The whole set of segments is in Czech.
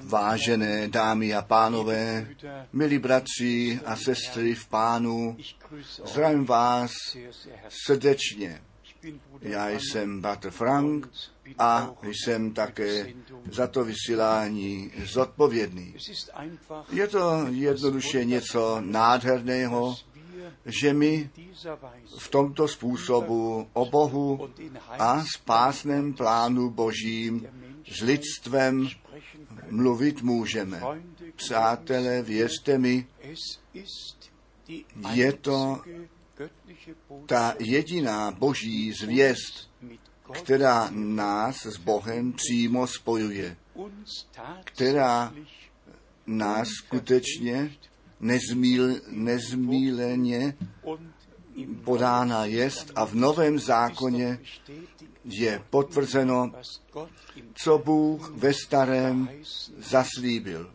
Vážené dámy a pánové, milí bratři a sestry v pánu, zdravím vás srdečně. Já jsem Bratr Frank a jsem také za to vysílání zodpovědný. Je to jednoduše něco nádherného, že my v tomto způsobu o Bohu a spásném plánu Božím s lidstvem mluvit můžeme. Přátelé, věřte mi, je to ta jediná boží zvěst, která nás s Bohem přímo spojuje, která nás skutečně nezmíl, nezmíleně podána jest a v Novém zákoně je potvrzeno, co Bůh ve starém zaslíbil.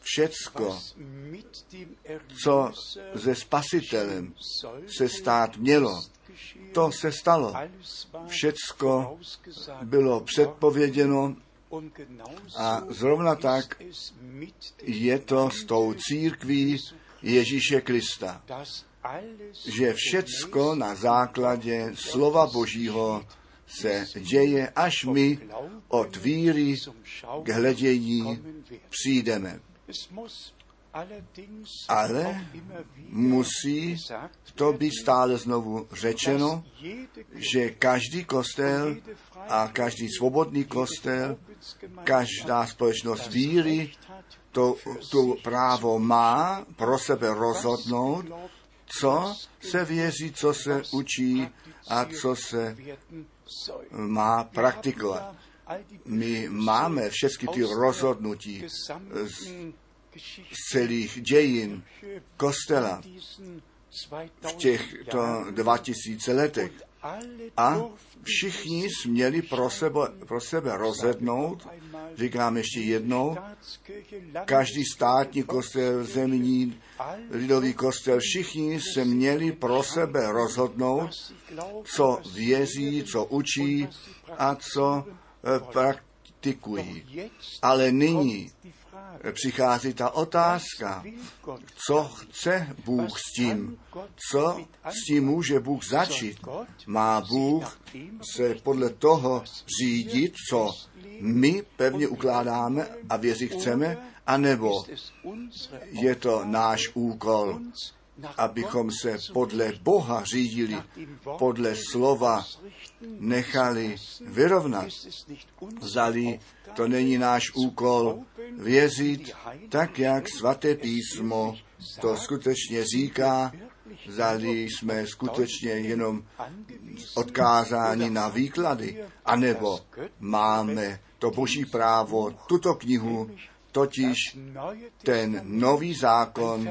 Všecko, co se spasitelem se stát mělo, to se stalo. Všecko bylo předpověděno a zrovna tak je to s tou církví Ježíše Krista, že všecko na základě slova Božího se děje, až my od víry k hledění přijdeme. Ale musí to být stále znovu řečeno, že každý kostel a každý svobodný kostel, každá společnost víry to, to právo má pro sebe rozhodnout, co se věří, co se učí a co se má praktikovat. My máme všechny ty rozhodnutí z celých dějin kostela v těchto 2000 letech. A všichni směli pro sebe, pro sebe rozhodnout, říkám ještě jednou, každý státní kostel, zemní, lidový kostel, všichni se měli pro sebe rozhodnout, co věří, co učí a co praktikují. Ale nyní přichází ta otázka, co chce Bůh s tím, co s tím může Bůh začít. Má Bůh se podle toho řídit, co my pevně ukládáme a věřit chceme, anebo je to náš úkol, abychom se podle Boha řídili, podle slova nechali vyrovnat. Zali to není náš úkol věřit tak, jak svaté písmo to skutečně říká, zali jsme skutečně jenom odkázáni na výklady, anebo máme to boží právo, tuto knihu, totiž ten nový zákon,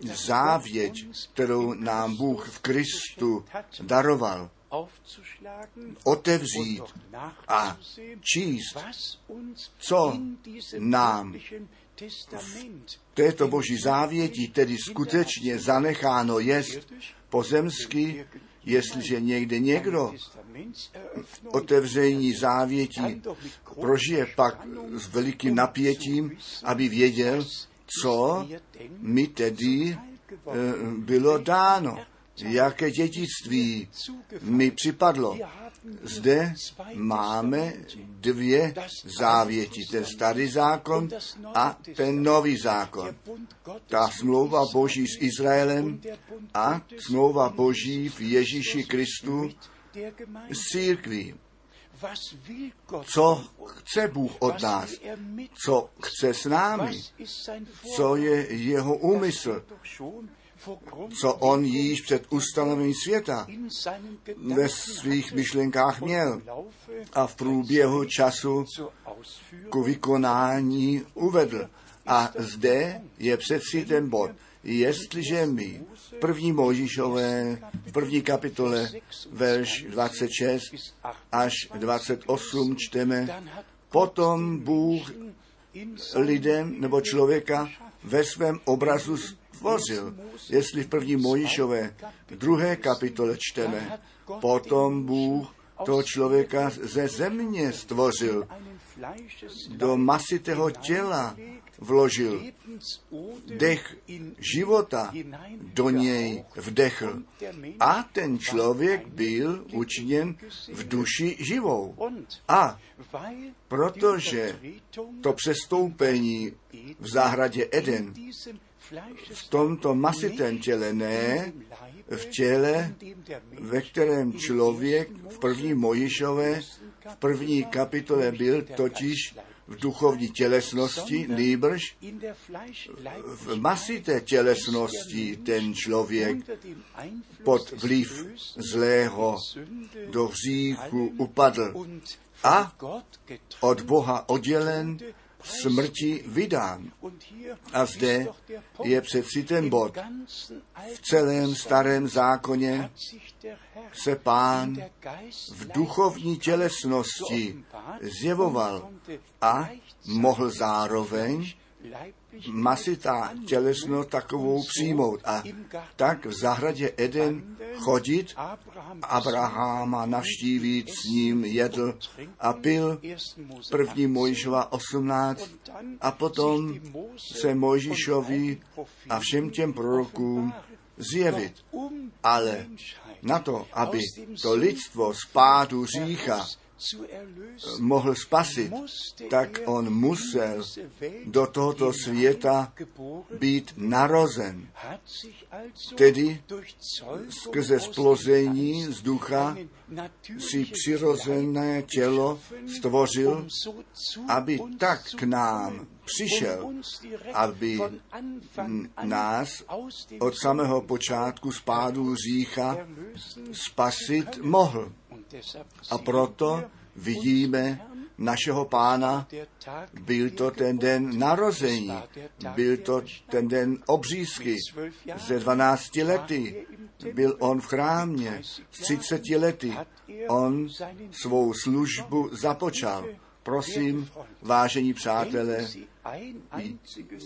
závěť, kterou nám Bůh v Kristu daroval, otevřít a číst, co nám v této boží závěti tedy skutečně zanecháno jest pozemsky, jestliže někde někdo otevření závětí prožije pak s velikým napětím, aby věděl, co mi tedy bylo dáno jaké dědictví mi připadlo. Zde máme dvě závěti, ten starý zákon a ten nový zákon. Ta smlouva Boží s Izraelem a smlouva Boží v Ježíši Kristu s církví. Co chce Bůh od nás? Co chce s námi? Co je jeho úmysl? co on již před ustanovením světa ve svých myšlenkách měl a v průběhu času ku vykonání uvedl. A zde je přeci ten bod. Jestliže my první Možíšové, v první kapitole, verš 26 až 28 čteme, potom Bůh lidem nebo člověka ve svém obrazu stvořil. Jestli v první Mojišové druhé kapitole čteme, potom Bůh toho člověka ze země stvořil do masitého těla vložil dech života do něj vdechl. A ten člověk byl učiněn v duši živou. A protože to přestoupení v zahradě Eden v tomto masitém těle, ne v těle, ve kterém člověk v první Mojišové, v první kapitole byl totiž v duchovní tělesnosti, nýbrž v masité tělesnosti ten člověk pod vliv zlého do hříchu upadl. a od Boha oddělen smrti vydán. A zde je přeci ten bod. V celém starém zákoně se pán v duchovní tělesnosti zjevoval a mohl zároveň masitá tělesno takovou přijmout. A tak v zahradě Eden chodit, Abraháma navštívit, s ním jedl a pil, první Mojžova 18 a potom se Mojžišovi a všem těm prorokům zjevit. Ale na to, aby to lidstvo z pádu řícha mohl spasit, tak on musel do tohoto světa být narozen. Tedy skrze splození z ducha si přirozené tělo stvořil, aby tak k nám přišel, aby nás od samého počátku spádu řícha spasit mohl. A proto vidíme našeho pána, byl to ten den narození, byl to ten den obřízky. Ze 12 lety byl on v chrámě, z 30 lety on svou službu započal. Prosím, vážení přátelé,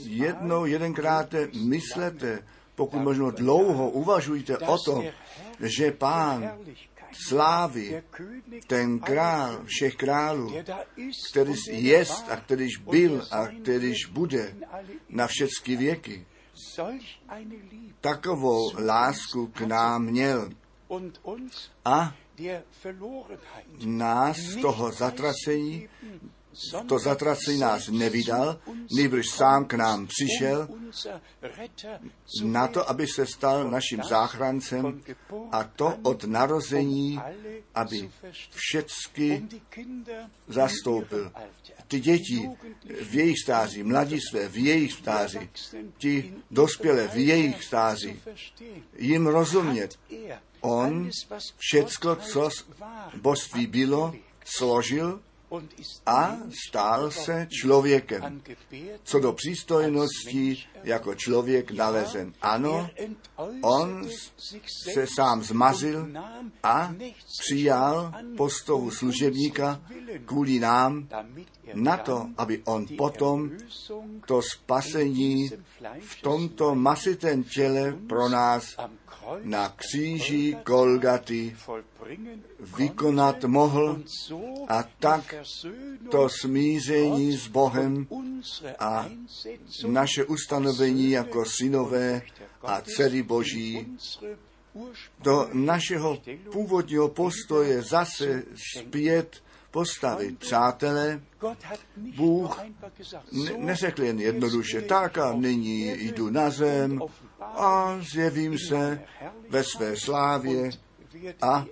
jednou, jedenkrát myslete, pokud možno dlouho uvažujte o tom, že pán slávy, ten král všech králů, který jest a kterýž byl a kterýž bude na všechny věky, takovou lásku k nám měl. A nás toho zatracení to zatracení nás nevydal, nejbrž sám k nám přišel na to, aby se stal naším záchrancem a to od narození, aby všecky zastoupil. Ty děti v jejich stáří, mladistvé v jejich stáří, ti dospělé v jejich stáří, jim rozumět. On všecko, co božství bylo, složil a stál se člověkem. Co do přístojnosti, jako člověk nalezen. Ano, on se sám zmazil a přijal postavu služebníka kvůli nám na to, aby on potom to spasení v tomto masitém těle pro nás na kříži Golgaty vykonat mohl a tak to smíření s Bohem a naše ustanovení jako synové a dcery Boží. Do našeho původního postoje zase zpět postavit. Přátelé, Bůh ne- neřekl jen jednoduše, tak a nyní jdu na zem a zjevím se ve své slávě a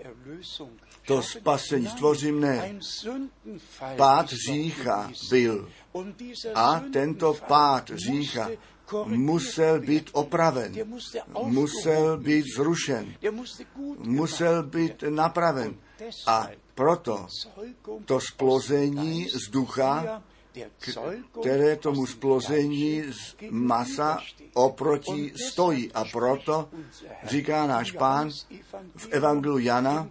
to spasení stvořím ne. Pád řícha byl a tento pád řícha musel být opraven, musel být zrušen, musel být napraven. A proto to splození z ducha, které tomu splození z masa oproti stojí. A proto říká náš pán v Evangelu Jana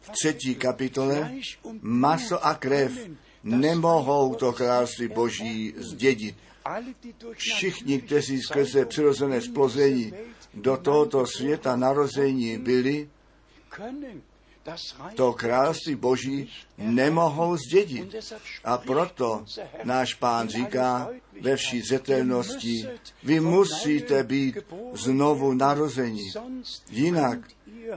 v třetí kapitole, maso a krev nemohou to království boží zdědit. Všichni, kteří skrze přirozené splození do tohoto světa narození byli, to království boží nemohou zdědit. A proto náš pán říká ve vší zetelnosti, vy musíte být znovu narození, jinak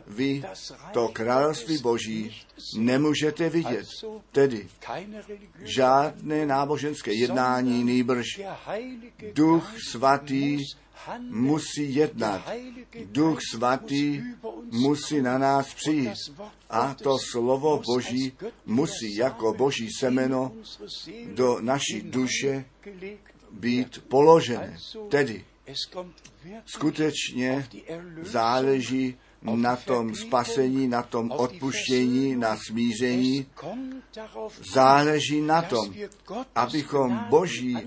vy to království boží nemůžete vidět. Tedy žádné náboženské jednání, nýbrž duch svatý musí jednat. Duch svatý musí na nás přijít. A to slovo Boží musí jako Boží semeno do naší duše být položené. Tedy skutečně záleží na tom spasení, na tom odpuštění, na smíření. Záleží na tom, abychom Boží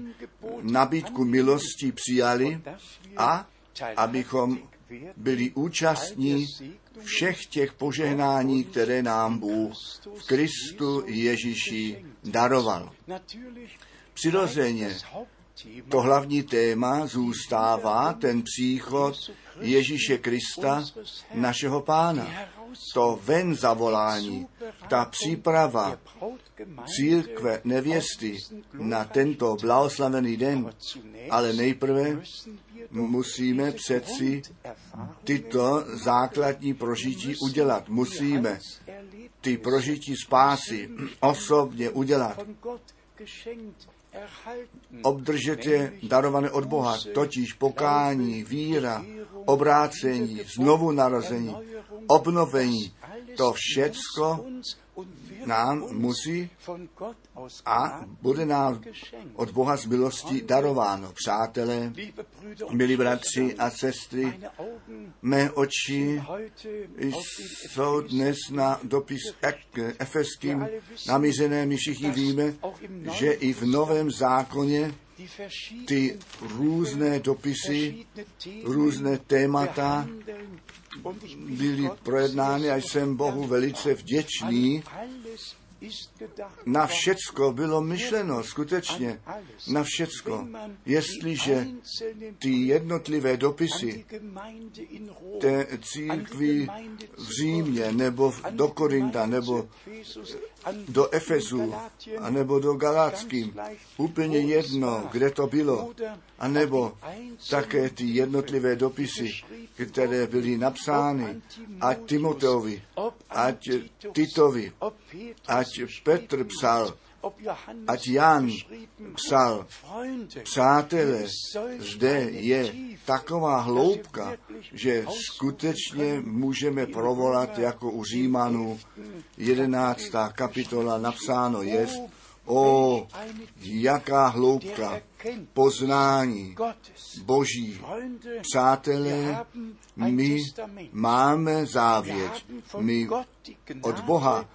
nabídku milosti přijali a abychom byli účastní všech těch požehnání, které nám Bůh v Kristu Ježíši daroval. Přirozeně to hlavní téma zůstává ten příchod Ježíše Krista, našeho pána. To ven zavolání, ta příprava církve nevěsty na tento blahoslavený den, ale nejprve musíme přeci tyto základní prožití udělat. Musíme ty prožití spásy osobně udělat obdržet je darované od Boha, totiž pokání, víra, obrácení, znovu narození, obnovení. To všecko nám musí a bude nám od Boha z milosti darováno. Přátelé, milí bratři a sestry, mé oči jsou dnes na dopis efeským namířené. My všichni víme, že i v Novém zákoně ty různé dopisy, různé témata byly projednány a jsem Bohu velice vděčný. Na všecko bylo myšleno, skutečně, na všecko. Jestliže ty jednotlivé dopisy té církvi v Římě, nebo do Korinta, nebo do Efezu, nebo do Galáckým, úplně jedno, kde to bylo, anebo také ty jednotlivé dopisy, které byly napsány, ať Timoteovi, ať Titovi, ať Petr psal, ať Jan psal, přátelé, zde je taková hloubka, že skutečně můžeme provolat jako u Římanů 11. kapitola napsáno je, o, jaká hloubka poznání Boží. Přátelé, my máme závěť. My od Boha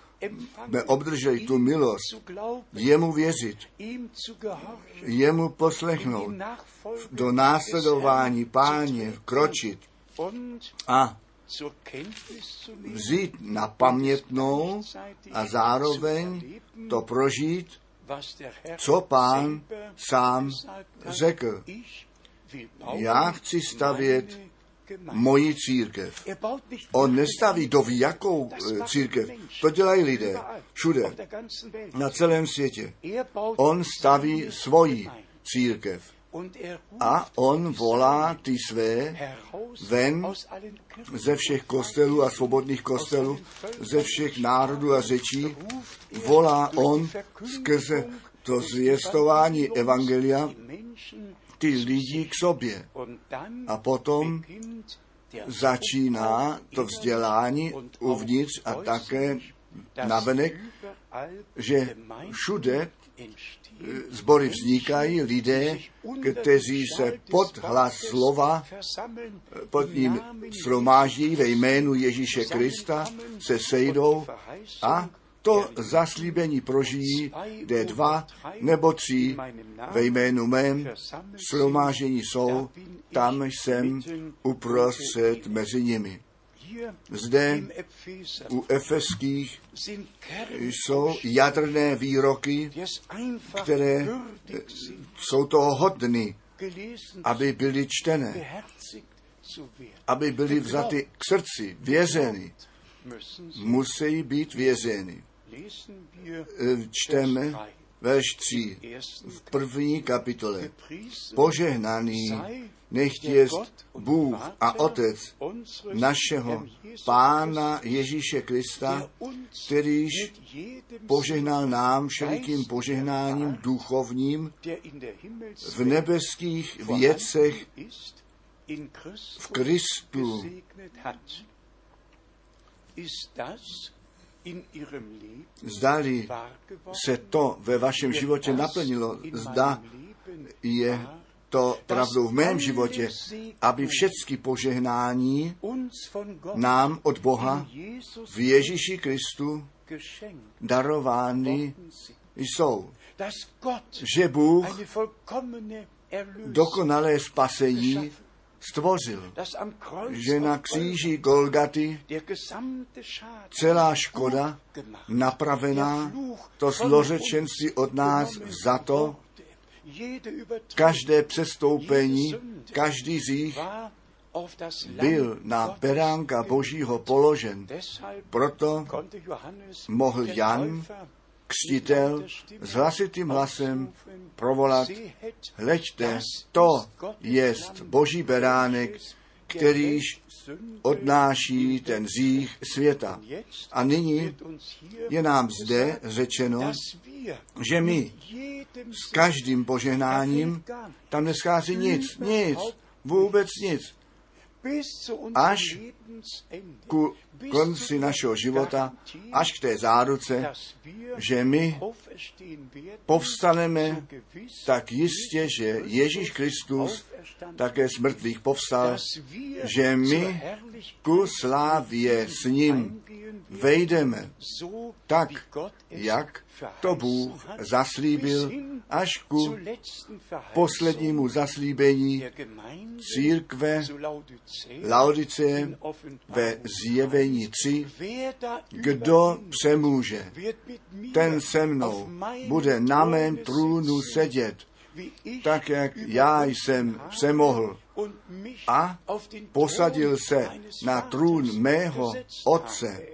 obdrželi tu milost, jemu věřit, jemu poslechnout, do následování páně kročit a vzít na pamětnou a zároveň to prožít, co pán sám řekl. Já chci stavět moji církev. On nestaví do jakou eh, církev. To dělají lidé všude, na celém světě. On staví svoji církev. A on volá ty své ven ze všech kostelů a svobodných kostelů, ze všech národů a řečí. Volá on skrze to zvěstování Evangelia ty lidi k sobě. A potom začíná to vzdělání uvnitř a také navenek, že všude zbory vznikají lidé, kteří se pod hlas slova pod ním shromáždí ve jménu Ježíše Krista, se sejdou a to zaslíbení prožijí, kde dva nebo tři ve jménu mém shromážení jsou, tam jsem uprostřed mezi nimi. Zde u efeských jsou jadrné výroky, které jsou toho hodny, aby byly čtené, aby byly vzaty k srdci, vězeny. Musí být vězeny. Eh, čteme verš 3 v první kapitole. Požehnaný nechť jest Bůh a Otec našeho Pána Ježíše Krista, kterýž požehnal nám všelikým požehnáním duchovním v nebeských věcech v Kristu. Zdali se to ve vašem životě naplnilo, zda je to pravdou v mém životě, aby všechny požehnání nám od Boha v Ježíši Kristu darovány jsou. Že Bůh dokonalé spasení stvořil, že na kříži Golgaty celá škoda napravená, to zlořečenství od nás vzato, každé přestoupení, každý z nich byl na beránka Božího položen. Proto mohl Jan, křtitel, s hlasitým hlasem provolat, hleďte, to jest Boží beránek, kterýž odnáší ten zích světa. A nyní je nám zde řečeno, že my s každým požehnáním tam neschází nic, nic, vůbec nic. Až ku konci našeho života, až k té záruce, že my povstaneme tak jistě, že Ježíš Kristus také z mrtvých povstal, že my ku slávě s ním vejdeme tak, jak to Bůh zaslíbil až ku poslednímu zaslíbení církve Laudice ve zjevení 3. Kdo přemůže, ten se mnou bude na mém trůnu sedět, tak jak já jsem přemohl a posadil se na trůn mého otce.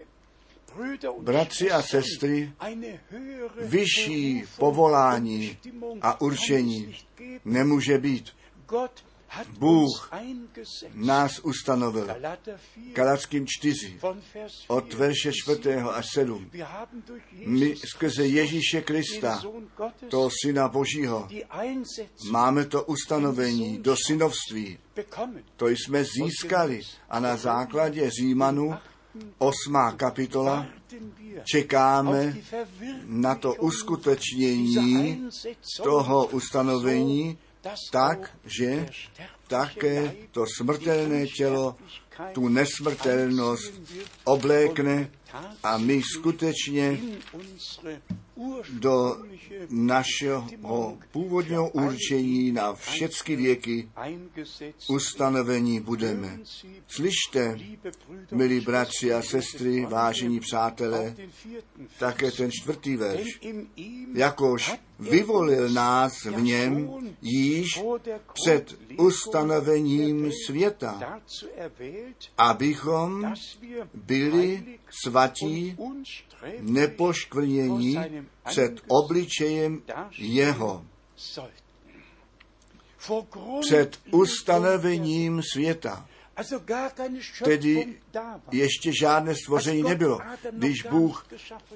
Bratři a sestry, vyšší povolání a určení nemůže být. Bůh nás ustanovil. Galackým 4, od verše 4. až 7. My skrze Ježíše Krista, toho Syna Božího, máme to ustanovení do synovství. To jsme získali a na základě Římanu osmá kapitola. Čekáme na to uskutečnění toho ustanovení, tak, že také to smrtelné tělo tu nesmrtelnost oblékne a my skutečně do našeho původního určení na všechny věky ustanovení budeme. Slyšte, milí bratři a sestry, vážení přátelé, také ten čtvrtý verš. Jakož vyvolil nás v něm již před ustanovením světa, abychom byli svatí, nepoškvrnění před obličejem jeho. Před ustanovením světa. Tedy ještě žádné stvoření nebylo. Když Bůh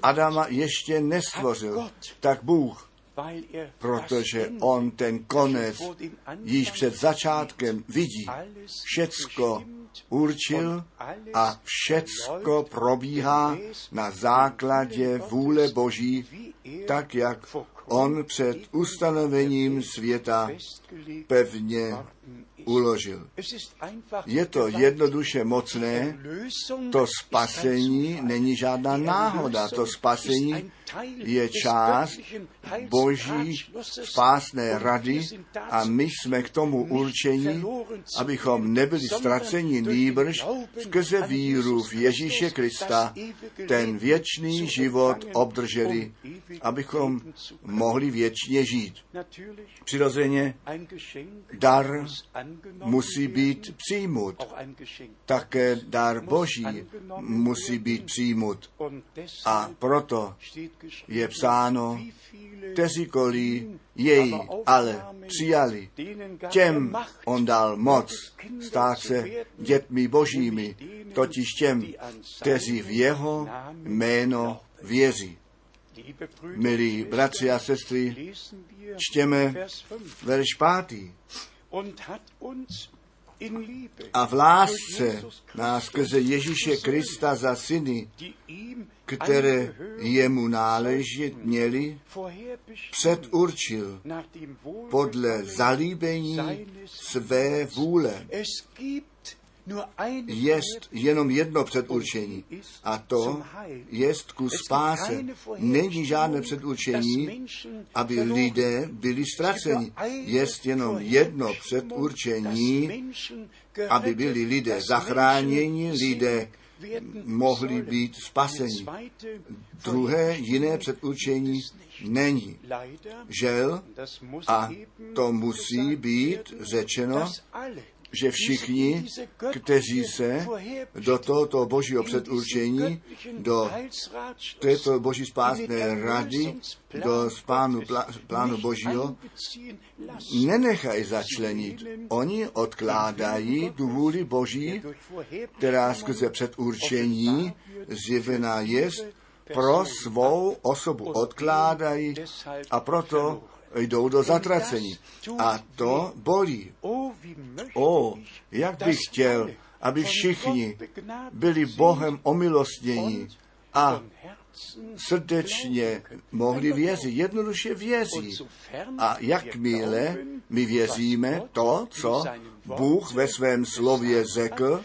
Adama ještě nestvořil, tak Bůh protože on ten konec již před začátkem vidí. Všecko určil a všecko probíhá na základě vůle Boží, tak jak on před ustanovením světa pevně uložil. Je to jednoduše mocné, to spasení není žádná náhoda, to spasení je část Boží spásné rady a my jsme k tomu určeni, abychom nebyli ztraceni nýbrž skrze víru v Ježíše Krista ten věčný život obdrželi, abychom mohli věčně žít. Přirozeně dar musí být přijmut. Také dar Boží musí být přijmut. A proto je psáno, kteříkoliv jej ale přijali, těm on dal moc stát se dětmi božími, totiž těm, kteří v jeho jméno věří. Milí bratři a sestry, čtěme verš pátý. A v lásce nás skrze Ježíše Krista za syny, které jemu náležet měli, předurčil podle zalíbení své vůle. Jest jenom jedno předurčení a to jest ku spáse. Není žádné předurčení, aby lidé byli ztraceni. Jest jenom jedno předurčení, aby byli lidé zachráněni, lidé mohli být spaseni. Druhé jiné předurčení není. Žel, a to musí být řečeno, že všichni, kteří se do tohoto božího předurčení, do této boží spásné rady, do spánu, plánu božího, nenechají začlenit. Oni odkládají tu vůli boží, která skrze předurčení zjevená jest, pro svou osobu odkládají a proto jdou do zatracení. A to bolí. O, jak bych chtěl, aby všichni byli Bohem omilostnění a srdečně mohli věřit, jednoduše věří. A jakmile my věříme to, co Bůh ve svém slově řekl,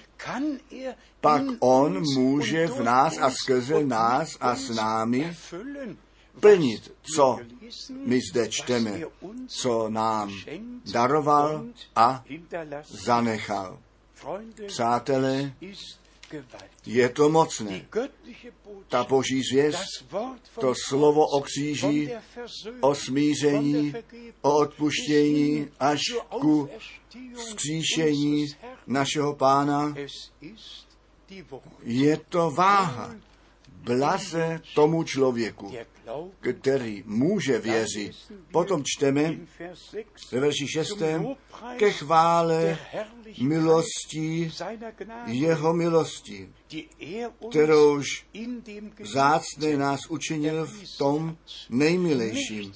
pak On může v nás a skrze nás a s námi plnit, co my zde čteme, co nám daroval a zanechal. Přátelé, je to mocné. Ta boží zvěst, to slovo o kříži, o smíření, o odpuštění až ku skříšení našeho pána, je to váha. Blaze tomu člověku, který může věřit. Potom čteme ve verši 6. ke chvále milostí jeho milosti, kterouž zácné nás učinil v tom nejmilejším.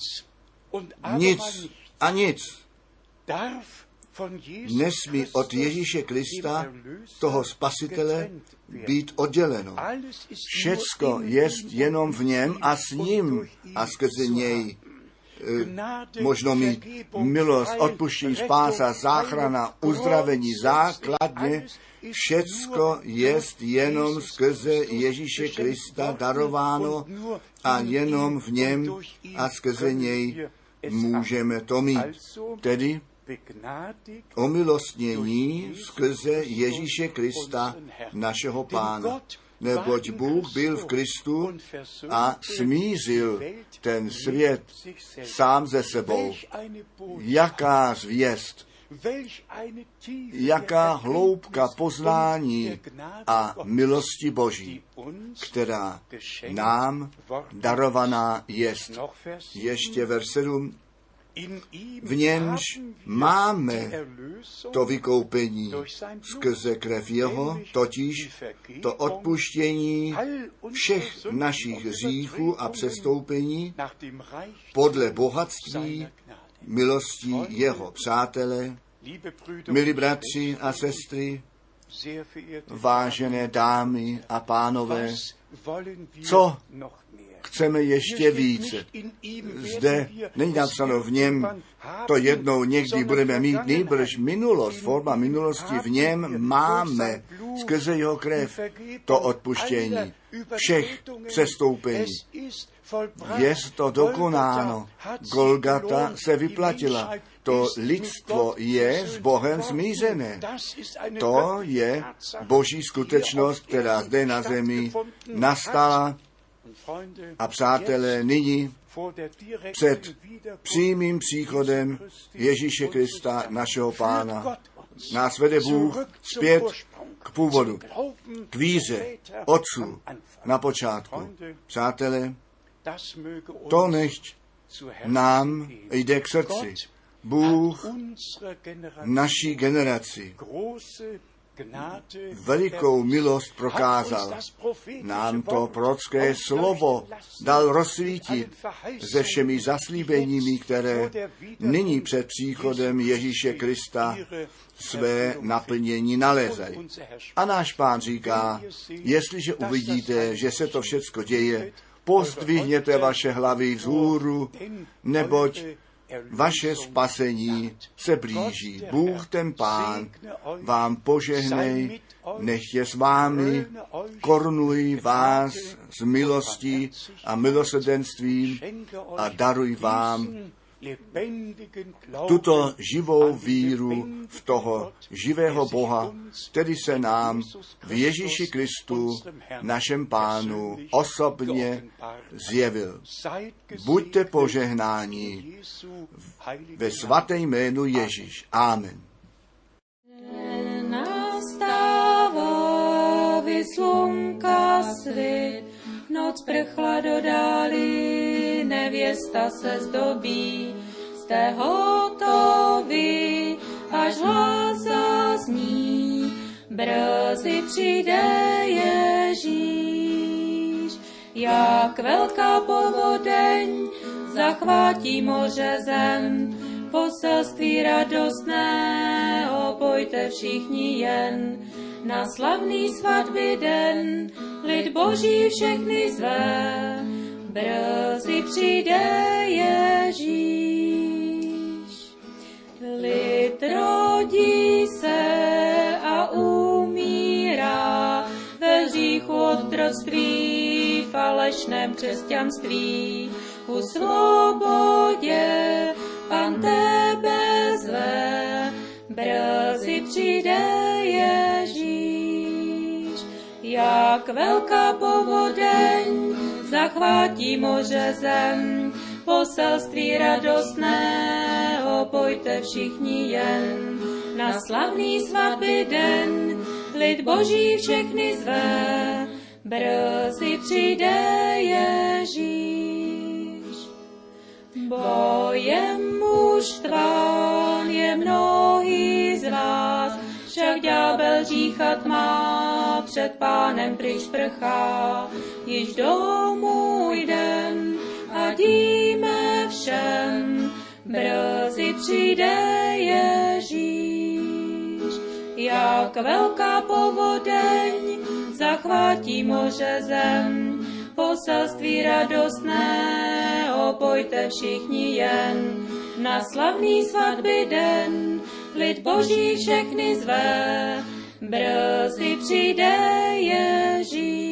Nic a nic nesmí od Ježíše Krista, toho spasitele, být odděleno. Všecko je jenom v něm a s ním a skrze něj možno mít milost, odpuštění, spása, záchrana, uzdravení, základně, všecko je jenom skrze Ježíše Krista darováno a jenom v něm a skrze něj můžeme to mít. Tedy omilostnění skrze Ježíše Krista, našeho Pána. Neboť Bůh byl v Kristu a smířil ten svět sám ze sebou. Jaká zvěst, jaká hloubka poznání a milosti Boží, která nám darovaná jest. Ještě ver 7 v němž máme to vykoupení skrze krev jeho, totiž to odpuštění všech našich hříchů a přestoupení podle bohatství milostí jeho. Přátelé, milí bratři a sestry, vážené dámy a pánové, co chceme ještě více. Zde není napsáno v něm, to jednou někdy budeme mít, nejbrž minulost, forma minulosti, v něm máme skrze jeho krev to odpuštění všech přestoupení. Je to dokonáno. Golgata se vyplatila. To lidstvo je s Bohem smířené. To je boží skutečnost, která zde na zemi nastala. A přátelé, nyní před přímým příchodem Ježíše Krista, našeho pána, nás vede Bůh zpět k původu, k víře otců na počátku. Přátelé, to nechť nám jde k srdci. Bůh naší generaci velikou milost prokázal. Nám to prorocké slovo dal rozsvítit se všemi zaslíbeními, které nyní před příchodem Ježíše Krista své naplnění nalézají. A náš pán říká, jestliže uvidíte, že se to všecko děje, pozdvihněte vaše hlavy vzhůru, neboť vaše spasení se blíží. Bůh ten Pán vám požehnej, nech je s vámi, korunuj vás z milostí a milosedenstvím a daruj vám tuto živou víru v toho živého Boha, který se nám v Ježíši Kristu, našem pánu, osobně zjevil. Buďte požehnáni ve svaté jménu Ježíš. Amen. Nastává vyslunka svit, noc prchla do nevěsta se zdobí, jste hotoví, až hlas zazní, brzy přijde Ježíš. Jak velká povodeň zachvátí moře zem, poselství radostné, opojte všichni jen, na slavný svatby den, lid boží všechny zve, brzy přijde Ježíš. Lid rodí se a umírá ve hříchu otroctví, falešném křesťanství, ku svobodě pan tebe zve, brzy přijde Ježíš. Jak velká povodeň zachvátí moře zem, poselství radostné, opojte všichni jen. Na slavný svatby den, lid boží všechny zve, brzy přijde Ježíš. Bojem mužstván je mnohý z vás, však ďábel říchat má, před pánem pryč prchá, již domů den a díme všem, brzy přijde Ježíš. Jak velká povodeň zachvátí moře zem, poselství radostné, opojte všichni jen, na slavný svatby den, lid boží všechny zve, brzy přijde Ježíš.